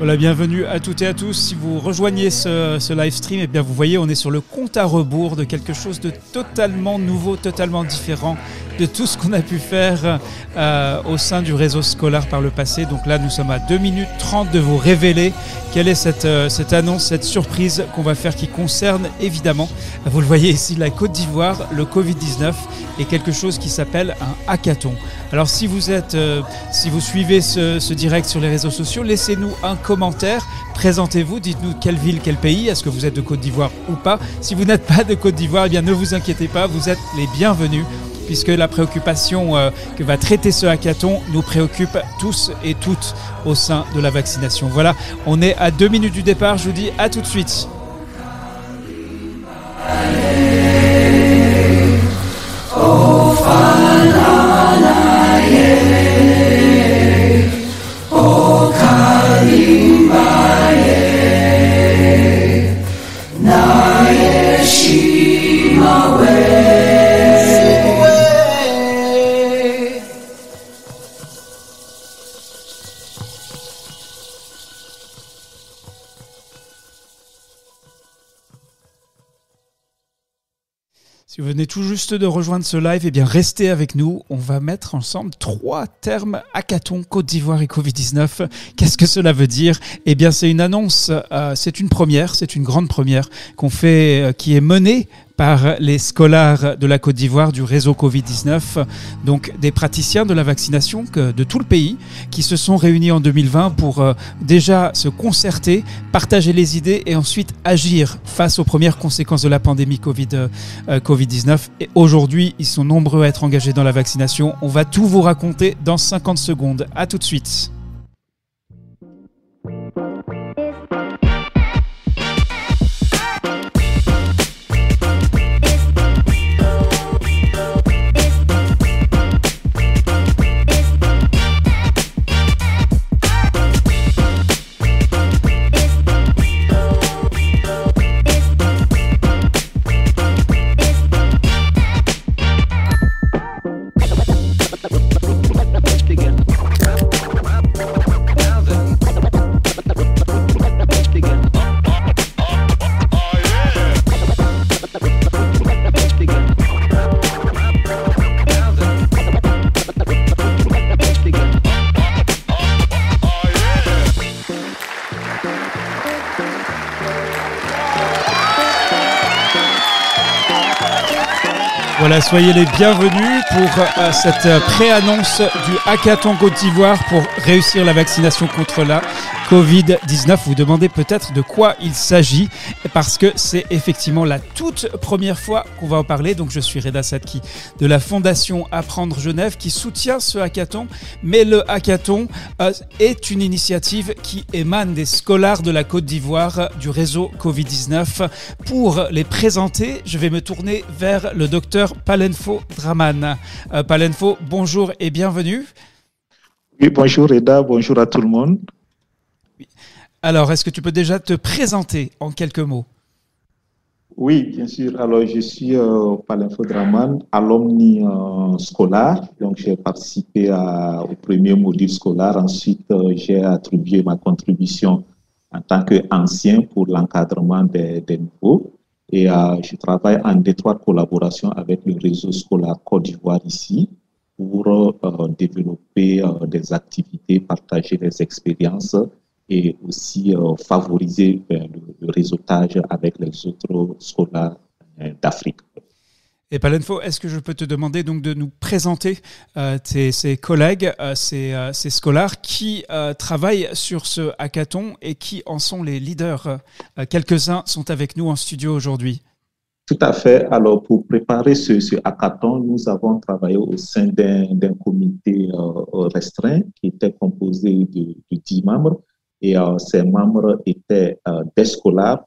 Voilà, bienvenue à toutes et à tous. Si vous rejoignez ce, ce live stream, eh bien vous voyez, on est sur le compte à rebours de quelque chose de totalement nouveau, totalement différent de tout ce qu'on a pu faire euh, au sein du réseau scolaire par le passé. Donc là, nous sommes à 2 minutes 30 de vous révéler quelle est cette, euh, cette annonce, cette surprise qu'on va faire qui concerne évidemment, vous le voyez ici, la Côte d'Ivoire, le Covid-19 et quelque chose qui s'appelle un hackathon. Alors si vous êtes, euh, si vous suivez ce, direct sur les réseaux sociaux, laissez-nous un commentaire, présentez-vous, dites-nous quelle ville, quel pays, est-ce que vous êtes de Côte d'Ivoire ou pas. Si vous n'êtes pas de Côte d'Ivoire, eh bien ne vous inquiétez pas, vous êtes les bienvenus puisque la préoccupation euh, que va traiter ce hackathon nous préoccupe tous et toutes au sein de la vaccination. Voilà, on est à deux minutes du départ, je vous dis à tout de suite. Si vous venez tout juste de rejoindre ce live, eh bien restez avec nous. On va mettre ensemble trois termes hackathon, Côte d'Ivoire et Covid-19. Qu'est-ce que cela veut dire? Eh bien c'est une annonce, euh, c'est une première, c'est une grande première qu'on fait, euh, qui est menée par les scolaires de la Côte d'Ivoire du réseau Covid-19, donc des praticiens de la vaccination de tout le pays qui se sont réunis en 2020 pour euh, déjà se concerter, partager les idées et ensuite agir face aux premières conséquences de la pandémie Covid, euh, Covid-19. Et aujourd'hui, ils sont nombreux à être engagés dans la vaccination. On va tout vous raconter dans 50 secondes. À tout de suite. Voilà, soyez les bienvenus pour euh, cette euh, pré-annonce du hackathon Côte d'Ivoire pour réussir la vaccination contre la Covid-19. Vous demandez peut-être de quoi il s'agit parce que c'est effectivement la toute première fois qu'on va en parler. Donc je suis Reda Sadki de la Fondation Apprendre Genève qui soutient ce hackathon. Mais le hackathon euh, est une initiative qui émane des scolaires de la Côte d'Ivoire du réseau Covid-19. Pour les présenter, je vais me tourner vers le docteur Palenfo Draman. Euh, Palenfo, bonjour et bienvenue. Oui, bonjour Reda, bonjour à tout le monde. Alors, est-ce que tu peux déjà te présenter en quelques mots? Oui, bien sûr. Alors, je suis euh, Palenfo Draman, alumni euh, scolaire. Donc, j'ai participé au premier module scolaire. Ensuite, euh, j'ai attribué ma contribution en tant qu'ancien pour l'encadrement des, des nouveaux. Et euh, je travaille en étroite collaboration avec le réseau scolaire Côte d'Ivoire ici pour développer des activités, partager des expériences et aussi euh, favoriser euh, le, le, réseautage avec les autres scolaires euh, d'Afrique. Et Palenfo, est-ce que je peux te demander donc de nous présenter euh, tes, ces collègues, euh, ces, euh, ces, qui travaillent sur ce hackathon et qui en sont les leaders? Quelques-uns sont avec nous en studio aujourd'hui. Tout à fait. Alors, pour préparer ce, ce, hackathon, nous avons travaillé au sein d'un comité restreint qui était composé de, de 10 membres. Et euh, ces membres étaient euh, des scolaires,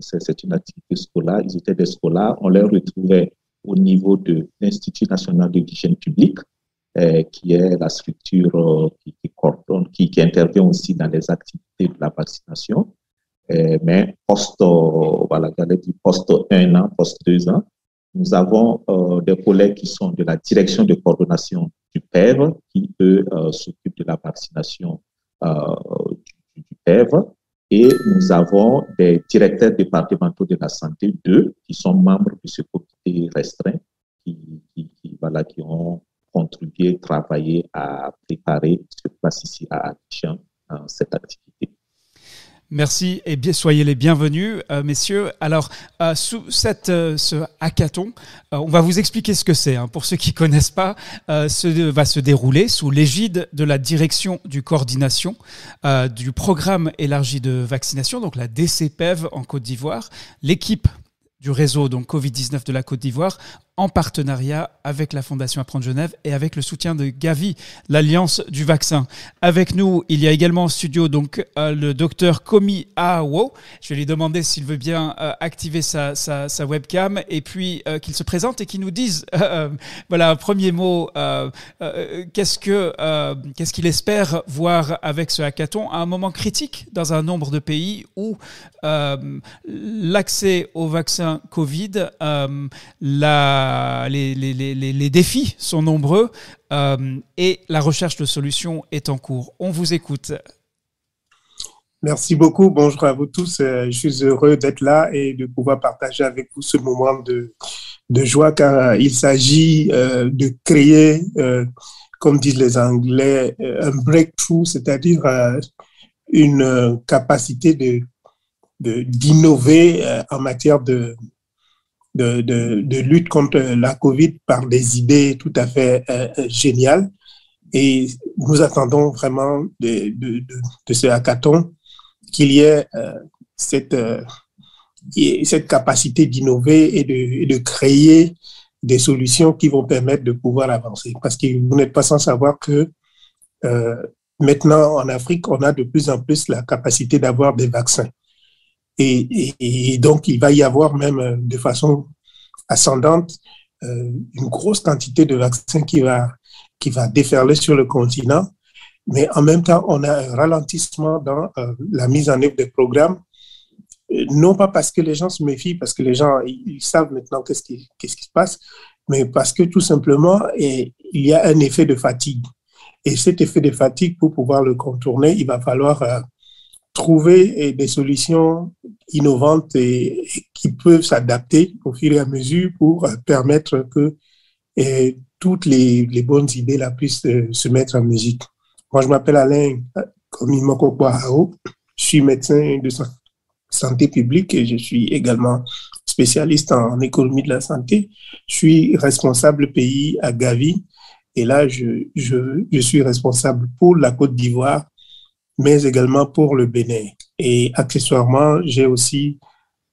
c'est une activité scolaire, ils étaient des scolaires. On les retrouvait au niveau de l'Institut national de l'hygiène publique, euh, qui est la structure euh, qui, coordonne, qui, intervient aussi dans les activités de la vaccination. Mais post, voilà, j'allais dire post un an, post deux ans, nous avons des collègues qui sont de la direction de coordination du PEV, qui eux s'occupent de la vaccination Et nous avons des directeurs départementaux de la santé, deux, qui sont membres de ce comité restreint, qui, ont contribué, travaillé à préparer ce place ici à Abidjan, cette activité. Merci et soyez les bienvenus, euh, messieurs. Alors, euh, sous euh, ce hackathon, on va vous expliquer ce que c'est. Hein. Pour ceux qui connaissent pas, ce va se dérouler sous l'égide de la direction du coordination du programme élargi de vaccination, donc la DCPEV en Côte d'Ivoire. L'équipe du réseau donc Covid-19 de la Côte d'Ivoire en partenariat avec la Fondation Apprendre Genève et avec le soutien de Gavi, l'Alliance du vaccin. Avec nous, il y a également en studio donc euh, le docteur Komi Awo. Je vais lui demander s'il veut bien euh, activer sa, webcam et puis euh, qu'il se présente et qu'il nous dise, voilà, un premier mot, qu'est-ce que qu'est-ce qu'il espère voir avec ce hackathon à un moment critique dans un nombre de pays où l'accès au vaccin Covid, la les, défis sont nombreux euh, et la recherche de solutions est en cours. On vous écoute. Merci beaucoup. Bonjour à vous tous. Euh, je suis heureux d'être là et de pouvoir partager avec vous ce moment de, joie car il s'agit euh, de créer, comme disent les Anglais, un breakthrough, c'est-à-dire une capacité de d'innover en matière de, de, lutte contre la COVID par des idées tout à fait euh, euh, géniales. Et nous attendons vraiment de, ce hackathon qu'il y ait euh, cette, cette capacité d'innover et de, créer des solutions qui vont permettre de pouvoir avancer. Parce que vous n'êtes pas sans savoir que maintenant en Afrique, on a de plus en plus la capacité d'avoir des vaccins. Et, donc, il va y avoir même euh, de façon ascendante euh, une grosse quantité de vaccins qui va, qui va déferler sur le continent. Mais en même temps, on a un ralentissement dans euh, la mise en œuvre des programmes. Non pas parce que les gens se méfient, parce que les gens ils, savent maintenant qu'est-ce qui, qu'est-ce qui se passe, mais parce que tout simplement, il y a un effet de fatigue. Et cet effet de fatigue, pour pouvoir le contourner, il va falloir trouver des solutions innovantes et, qui peuvent s'adapter au fur et à mesure pour permettre que toutes les, bonnes idées là puissent euh, se mettre en musique. Moi, je m'appelle Alain Komimoko Je suis médecin de santé publique et je suis également spécialiste en économie de la santé. Je suis responsable pays à Gavi et là, je suis responsable pour la Côte d'Ivoire mais également pour le Bénin. Et accessoirement, j'ai aussi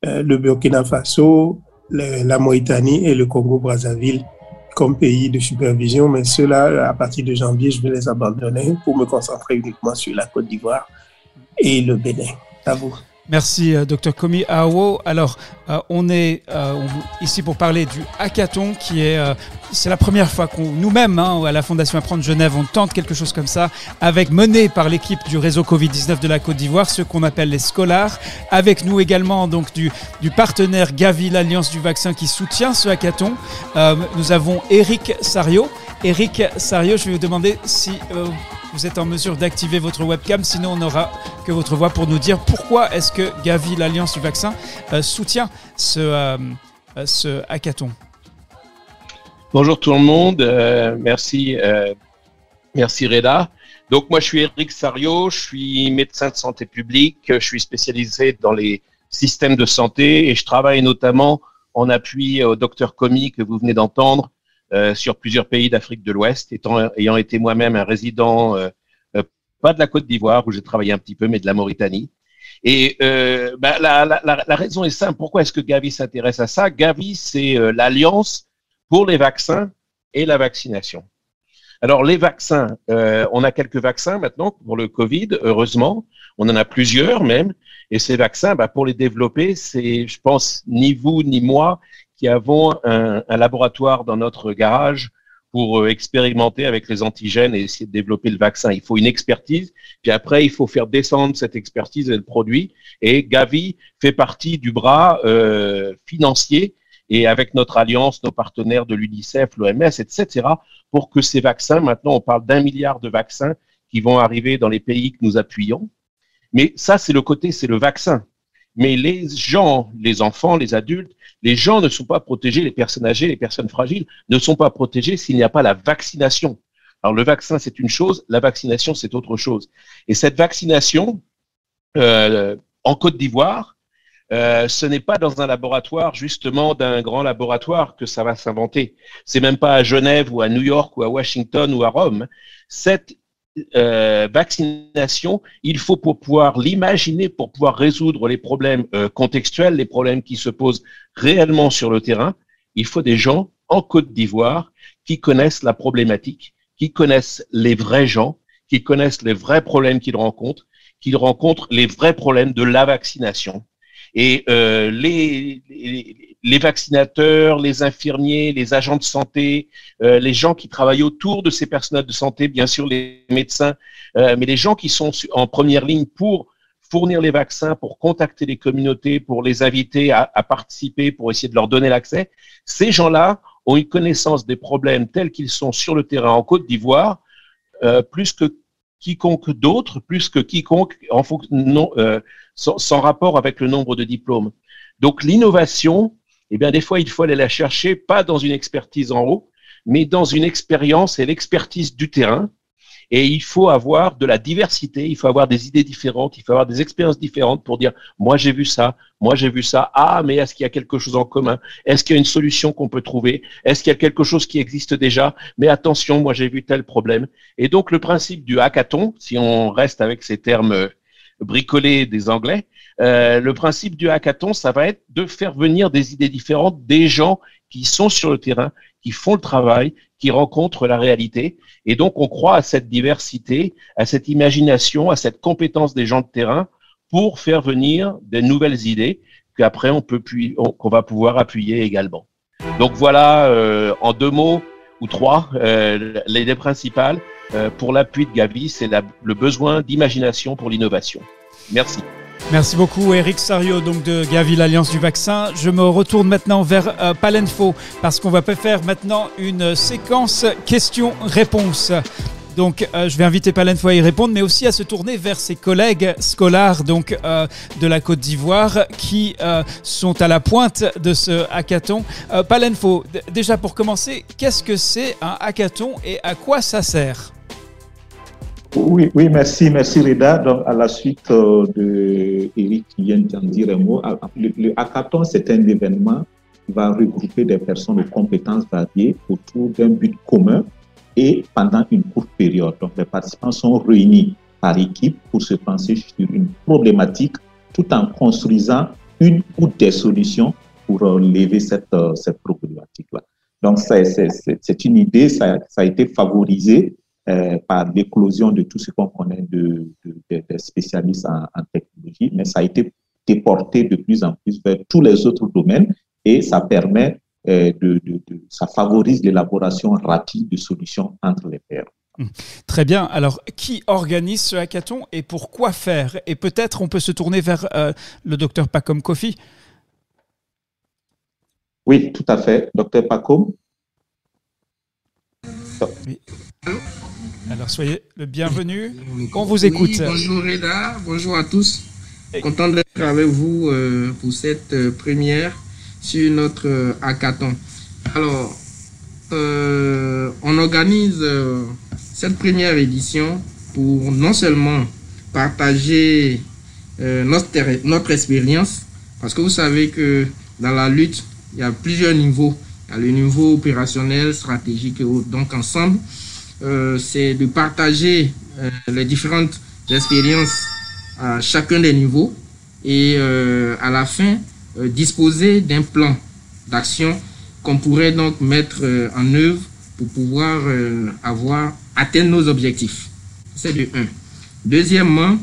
euh, le Burkina Faso, la Mauritanie et le Congo-Brazzaville comme pays de supervision, mais ceux-là, à partir de janvier, je vais les abandonner pour me concentrer uniquement sur la Côte d'Ivoire et le Bénin. À vous. Merci, euh, Dr Komi Awo. Alors, euh, on est euh, ici pour parler du hackathon, qui est, c'est la première fois qu'on, nous-mêmes, hein, à la Fondation Apprendre Genève, on tente quelque chose comme ça, avec mené par l'équipe du réseau Covid-19 de la Côte d'Ivoire, ce qu'on appelle les scholars. Avec nous également donc du, du partenaire Gavi, l'Alliance du vaccin, qui soutient ce hackathon. nous avons Eric Sario. Eric Sario, je vais vous demander si vous êtes en mesure d'activer votre webcam, sinon on n'aura que votre voix pour nous dire pourquoi est-ce que Gavi, l'Alliance du vaccin, euh, soutient ce, euh, euh, ce hackathon. Bonjour tout le monde, merci, merci Reda. Donc moi je suis Eric Sario, je suis médecin de santé publique, je suis spécialisé dans les systèmes de santé et je travaille notamment en appui au docteur Comi que vous venez d'entendre euh, sur plusieurs pays d'Afrique de l'Ouest, ayant été moi-même un résident euh, euh, pas de la Côte d'Ivoire où j'ai travaillé un petit peu, mais de la Mauritanie. Et euh, bah, la, la, la, raison est simple. Pourquoi est-ce que Gavi s'intéresse à ça? Gavi, c'est l'alliance pour les vaccins et la vaccination. Alors les vaccins, euh, on a quelques vaccins maintenant pour le Covid, heureusement. On en a plusieurs même. Et ces vaccins, bah, pour les développer, c'est, je pense, ni vous ni moi qui avons un laboratoire dans notre garage pour euh, expérimenter avec les antigènes et essayer de développer le vaccin. Il faut une expertise, puis après, il faut faire descendre cette expertise et le produit. Et Gavi fait partie du bras euh, financier et avec notre alliance, nos partenaires de l'UNICEF, l'OMS, etc., pour que ces vaccins, maintenant, on parle d'un milliard de vaccins qui vont arriver dans les pays que nous appuyons. Mais ça, c'est le côté, c'est le vaccin. Mais les gens, les enfants, les adultes, les gens ne sont pas protégés, les personnes âgées, les personnes fragiles ne sont pas protégés s'il n'y a pas la vaccination. Alors le vaccin, c'est une chose, la vaccination, c'est autre chose. Et cette vaccination, euh, en Côte d'Ivoire, euh, ce n'est pas dans un laboratoire justement d'un grand laboratoire que ça va s'inventer. C'est même pas à Genève ou à New York ou à Washington ou à Rome. Euh, vaccination, il faut pour pouvoir l'imaginer, pour pouvoir résoudre les problèmes euh, contextuels, les problèmes qui se posent réellement sur le terrain, il faut des gens en Côte d'Ivoire qui connaissent la problématique, qui connaissent les vrais gens, qui connaissent les vrais problèmes qu'ils rencontrent, qu'ils rencontrent les vrais problèmes de la vaccination. Et euh, les, les, vaccinateurs, les infirmiers, les agents de santé, euh, les gens qui travaillent autour de ces personnels de santé, bien sûr les médecins, euh, mais les gens qui sont en première ligne pour fournir les vaccins, pour contacter les communautés, pour les inviter à, à participer, pour essayer de leur donner l'accès, ces gens-là ont une connaissance des problèmes tels qu'ils sont sur le terrain en Côte d'Ivoire, euh, plus que quiconque d'autre, plus que quiconque en non, euh, sans, rapport avec le nombre de diplômes. Donc l'innovation, eh bien des fois il faut aller la chercher pas dans une expertise en haut, mais dans une expérience et l'expertise du terrain. Et il faut avoir de la diversité, il faut avoir des idées différentes, il faut avoir des expériences différentes pour dire, moi j'ai vu ça, moi j'ai vu ça, ah mais est-ce qu'il y a quelque chose en commun? Est-ce qu'il y a une solution qu'on peut trouver? Est-ce qu'il y a quelque chose qui existe déjà? Mais attention, moi j'ai vu tel problème. Et donc le principe du hackathon, si on reste avec ces termes euh, bricolés des Anglais, euh, le principe du hackathon, ça va être de faire venir des idées différentes des gens qui sont sur le terrain, qui font le travail, qui rencontrent la réalité. Et donc, on croit à cette diversité, à cette imagination, à cette compétence des gens de terrain pour faire venir des nouvelles idées qu'après on peut qu'on va pouvoir appuyer également. Donc voilà, euh, en deux mots ou trois, euh, l'idée principale euh, pour l'appui de Gavi, c'est le besoin d'imagination pour l'innovation. Merci. Merci beaucoup Eric Sario donc de Gavi l'Alliance du vaccin. Je me retourne maintenant vers euh, Palenfo parce qu'on va faire maintenant une séquence questions-réponses. Donc, euh, je vais inviter Palenfo à y répondre, mais aussi à se tourner vers ses collègues scolaires donc euh, de la Côte d'Ivoire qui sont à la pointe de ce hackathon. Palenfo, déjà pour commencer, qu'est-ce que c'est un hackathon et à quoi ça sert? Oui, oui, merci, merci Reda. Donc, à la suite euh, de Eric qui vient d'en dire un mot, le, hackathon, c'est un événement qui va regrouper des personnes de compétences variées autour d'un but commun et pendant une courte période. Donc, les participants sont réunis par équipe pour se penser sur une problématique tout en construisant une ou des solutions pour euh, lever cette, euh, cette problématique-là. Donc, c'est une idée, ça, ça a été favorisé euh, par l'éclosion de tout ce qu'on connaît de, de, spécialistes en, technologie, mais ça a été déporté de plus en plus vers tous les autres domaines et ça permet euh, de, de, ça favorise l'élaboration rapide de solutions entre les pairs. Hum. Très bien. Alors, qui organise ce hackathon et pourquoi faire? Et peut-être on peut se tourner vers euh, le docteur Pacom Kofi. Oui, tout à fait. Docteur Pacom? Oui. Alors soyez le bienvenu. On vous écoute. bonjour Reda, bonjour à tous. Content d'être avec vous euh, pour cette euh, première sur notre euh, hackathon. Alors, on organise cette première édition pour non seulement partager notre, notre expérience, parce que vous savez que dans la lutte, il y a plusieurs niveaux. Il y a le niveau opérationnel, stratégique et autres. Donc ensemble, euh, c'est de partager euh, les différentes expériences à chacun des niveaux et euh, à la fin disposer d'un plan d'action qu'on pourrait donc mettre en œuvre pour pouvoir avoir atteint nos objectifs. C'est de un. Deuxièmement,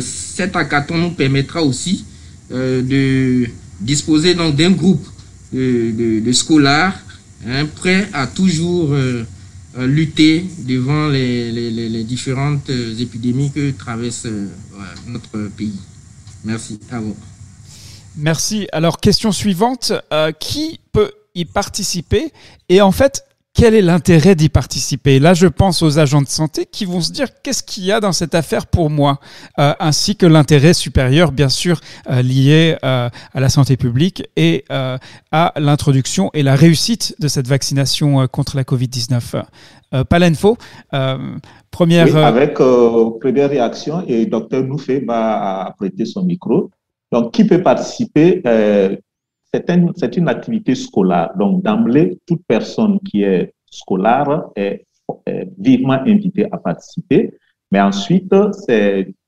cet hackathon nous permettra aussi de disposer donc d'un groupe de, scolaires hein, prêts à toujours lutter devant les, les, les, différentes euh, épidémies que traverse euh, notre pays. Merci à vous. Merci. Alors, question suivante. qui peut y participer? Et en fait, quel est l'intérêt d'y participer? Là, je pense aux agents de santé qui vont se dire qu'est-ce qu'il y a dans cette affaire pour moi, euh, ainsi que l'intérêt supérieur, bien sûr, euh, lié euh, à la santé publique et à l'introduction et la réussite de cette vaccination contre la Covid-19. Palenfo, première. Oui, avec première réaction, et docteur va prêter son micro. Donc, qui peut participer c'est une activité scolaire. Donc, d'emblée, toute personne qui est scolaire est, vivement invitée à participer. Mais ensuite,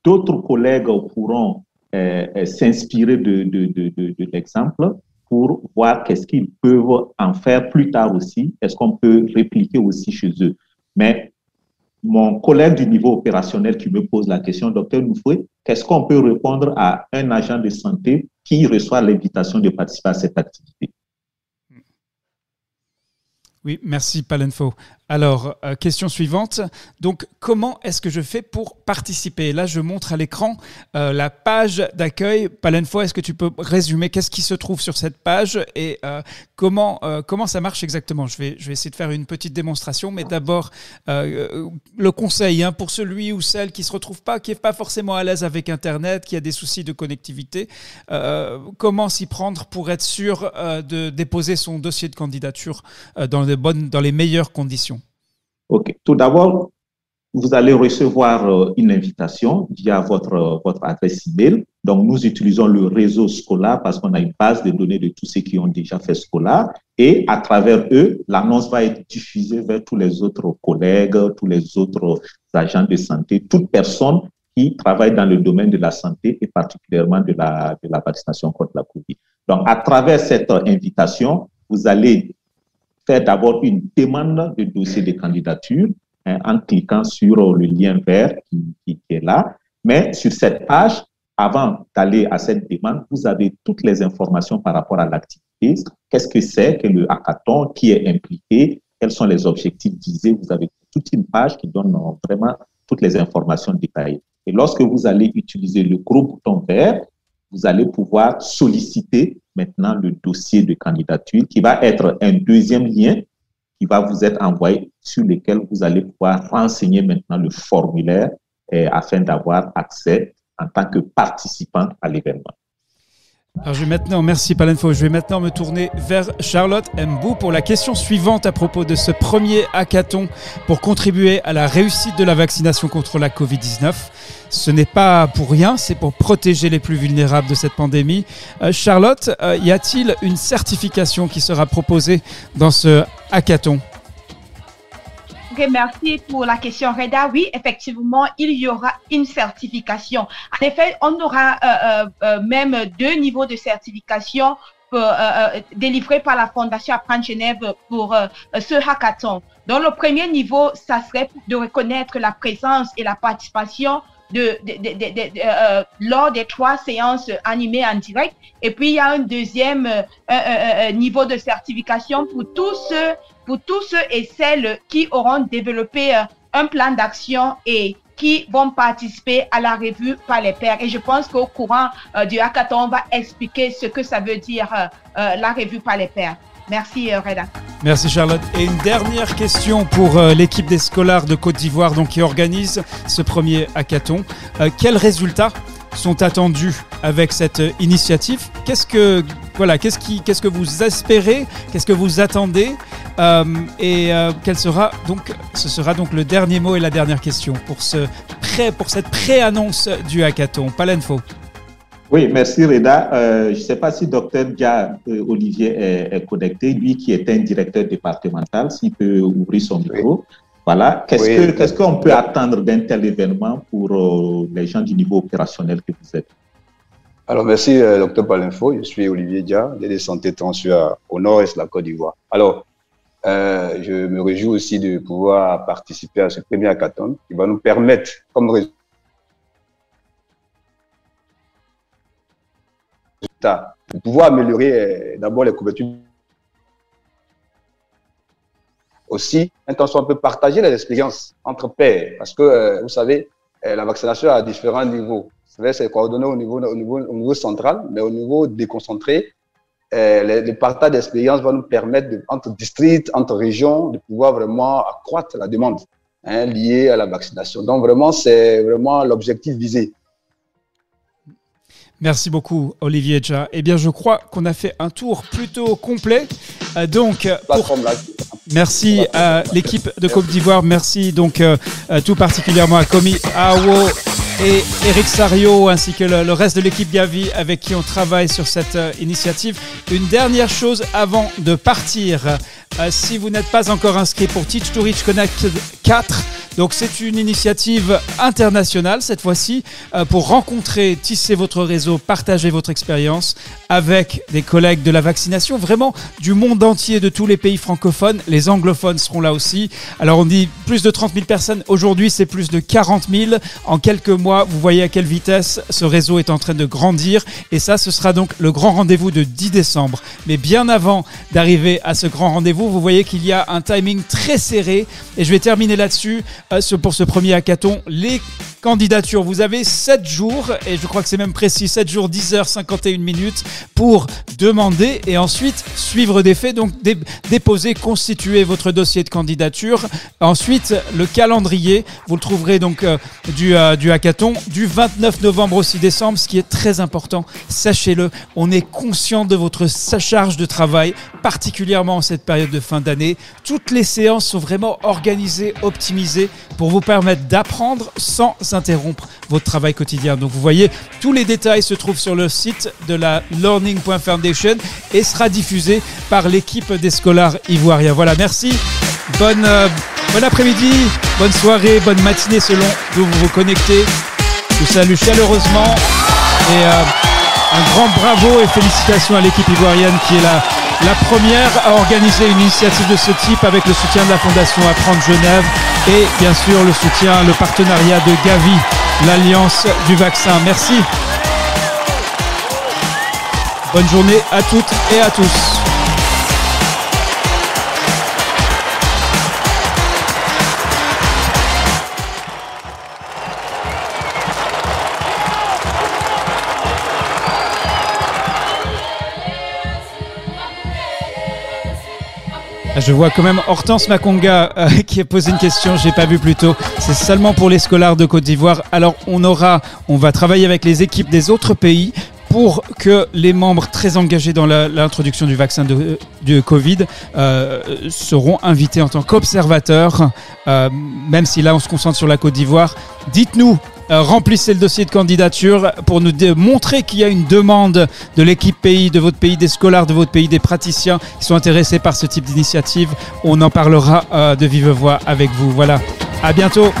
d'autres collègues pourront euh, euh, s'inspirer de, de, l'exemple pour voir qu'est-ce qu'ils peuvent en faire plus tard aussi. Est-ce qu'on peut répliquer aussi chez eux? Mais mon collègue du niveau opérationnel qui me pose la question, docteur Noufoué, qu'est-ce qu'on peut répondre à un agent de santé qui reçoit l'invitation de participer à cette activité? Oui, merci Palenfo. Alors, euh, question suivante. Donc, comment est-ce que je fais pour participer? Là, je montre à l'écran euh, la page d'accueil. Palenfo, est-ce que tu peux résumer qu'est-ce qui se trouve sur cette page et euh, comment, comment ça marche exactement? Je vais, je vais essayer de faire une petite démonstration, mais d'abord, le conseil hein, pour celui ou celle qui ne se retrouve pas, qui n'est pas forcément à l'aise avec Internet, qui a des soucis de connectivité, comment s'y prendre pour être sûr de déposer son dossier de candidature dans les, bonnes, dans les meilleures conditions? OK. Tout d'abord, vous allez recevoir euh, une invitation via votre, votre adresse email. Donc, nous utilisons le réseau scolaire parce qu'on a une base de données de tous ceux qui ont déjà fait scolaire. Et à travers eux, l'annonce va être diffusée vers tous les autres collègues, tous les autres agents de santé, toute personne qui travaille dans le domaine de la santé et particulièrement de la, de la vaccination contre la COVID. Donc, à travers cette invitation, vous allez faire d'abord une demande de dossier de candidature hein, en cliquant sur le lien vert qui, qui, est là. Mais sur cette page, avant d'aller à cette demande, vous avez toutes les informations par rapport à l'activité. Qu'est-ce que c'est que le hackathon, qui est impliqué, quels sont les objectifs visés? Vous avez toute une page qui donne vraiment toutes les informations détaillées. Et lorsque vous allez utiliser le gros bouton vert, vous allez pouvoir solliciter maintenant le dossier de candidature qui va être un deuxième lien qui va vous être envoyé sur lequel vous allez pouvoir renseigner maintenant le formulaire eh, afin d'avoir accès en tant que participant à l'événement. Alors je vais maintenant, merci Palenfo, je vais maintenant me tourner vers Charlotte Mbou pour la question suivante à propos de ce premier hackathon pour contribuer à la réussite de la vaccination contre la Covid-19. Ce n'est pas pour rien, c'est pour protéger les plus vulnérables de cette pandémie. Euh, Charlotte, euh, y a-t-il une certification qui sera proposée dans ce hackathon? Merci pour la question, Reda. Oui, effectivement, il y aura une certification. En effet, on aura euh, même deux niveaux de certification délivrés par la Fondation Apprendre Genève pour ce hackathon. Dans le premier niveau, ça serait de reconnaître la présence et la participation de, lors des trois séances animées en direct. Et puis, il y a un deuxième niveau de certification pour tous ceux pour tous ceux et celles qui auront développé euh, un plan d'action et qui vont participer à la revue par les pairs. Et je pense qu'au courant euh, du hackathon, on va expliquer ce que ça veut dire euh, la revue par les pairs. Merci Reda. Merci Charlotte. Et une dernière question pour l'équipe des scolaires de Côte d'Ivoire donc, qui organise ce premier hackathon. quels résultats sont attendus avec cette initiative? Qu'est-ce que voilà, qu'est-ce qui, qu'est-ce que vous espérez? Qu'est-ce que vous attendez? Euh, et euh, quel sera donc, ce sera donc le dernier mot et la dernière question pour, ce pré, pour cette pré-annonce du hackathon. Palenfo. Oui, merci Reda. Euh, je ne sais pas si docteur Dia Olivier est, connecté, lui qui est un directeur départemental, s'il peut ouvrir son micro. Voilà. Qu'est-ce qu'on peut attendre d'un tel événement pour les gens du niveau opérationnel que vous êtes? Alors, merci, docteur Palenfo. Je suis Olivier Dia, de santé transfert au nord-est de la Côte d'Ivoire. Alors, euh, je me réjouis aussi de pouvoir participer à ce premier hackathon qui va nous permettre, comme résultat, de pouvoir améliorer euh, d'abord les couvertures. Aussi, un peu partager les expériences entre pairs, parce que euh, vous savez, la vaccination à différents niveaux. C'est coordonné au niveau, au, niveau, au niveau central, mais au niveau déconcentré, le, partage d'expérience va nous permettre, entre districts, entre régions, de pouvoir vraiment accroître la demande hein, liée à la vaccination. Donc vraiment, c'est vraiment l'objectif visé. Merci beaucoup, Olivier Ja. Eh bien, je crois qu'on a fait un tour plutôt complet. Euh, donc, merci à l'équipe de Côte d'Ivoire. Merci donc euh, tout particulièrement à Komi Awo et Eric Sario ainsi que le, reste de l'équipe Gavi avec qui on travaille sur cette euh, initiative. Une dernière chose avant de partir. Si vous n'êtes pas encore inscrit pour Teach to Reach Connect 4, donc c'est une initiative internationale cette fois-ci euh, pour rencontrer, tisser votre réseau, partager votre expérience avec des collègues de la vaccination, vraiment du monde entier, de tous les pays francophones. Les anglophones seront là aussi. Alors on dit plus de 30 000 personnes. Aujourd'hui c'est plus de 40 000. En quelques mois, vous voyez à quelle vitesse ce réseau est en train de grandir. Et ça, ce sera donc le grand rendez-vous de 10 décembre. Mais bien avant d'arriver à ce grand rendez-vous, vous voyez qu'il y a un timing très serré. Et je vais terminer là-dessus. Euh, pour ce premier hackathon. Les candidatures, vous avez 7 jours, et je crois que c'est même précis, 7 jours, 10 heures, 51 minutes pour demander et ensuite suivre des faits, donc déposer, constituer votre dossier de candidature. Ensuite, le calendrier, vous le trouverez donc euh, du, euh, du hackathon du 29 novembre au 6 décembre, ce qui est très important, sachez-le, on est conscient de votre charge de travail, particulièrement en cette période de fin d'année. Toutes les séances sont vraiment organisées, optimisées pour vous permettre d'apprendre sans interrompre votre travail quotidien. Donc vous voyez, tous les détails se trouvent sur le site de la Learning.Foundation et sera diffusé par l'équipe des scolaires ivoiriens. Voilà, merci. Bonne, euh, bon après-midi, bonne soirée, bonne matinée selon d'où vous vous connectez. Je vous salue chaleureusement et euh, un grand bravo et félicitations à l'équipe ivoirienne qui est là la première à organiser une initiative de ce type avec le soutien de la Fondation Apprendre Genève et bien sûr le soutien, le partenariat de Gavi, l'Alliance du vaccin. Merci. Bonne journée à toutes et à tous. Je vois quand même Hortense Makonga euh, qui a posé une question, j'ai pas vu plus tôt. C'est seulement pour les scolaires de Côte d'Ivoire. Alors on aura, on va travailler avec les équipes des autres pays pour que les membres très engagés dans l'introduction du vaccin de, Covid euh, seront invités en tant qu'observateurs, euh, même si là on se concentre sur la Côte d'Ivoire. Dites-nous remplissez le dossier de candidature pour nous montrer qu'il y a une demande de l'équipe pays, de votre pays, des scolaires, de votre pays, des praticiens qui sont intéressés par ce type d'initiative. On en parlera euh, de vive voix avec vous. Voilà. À bientôt.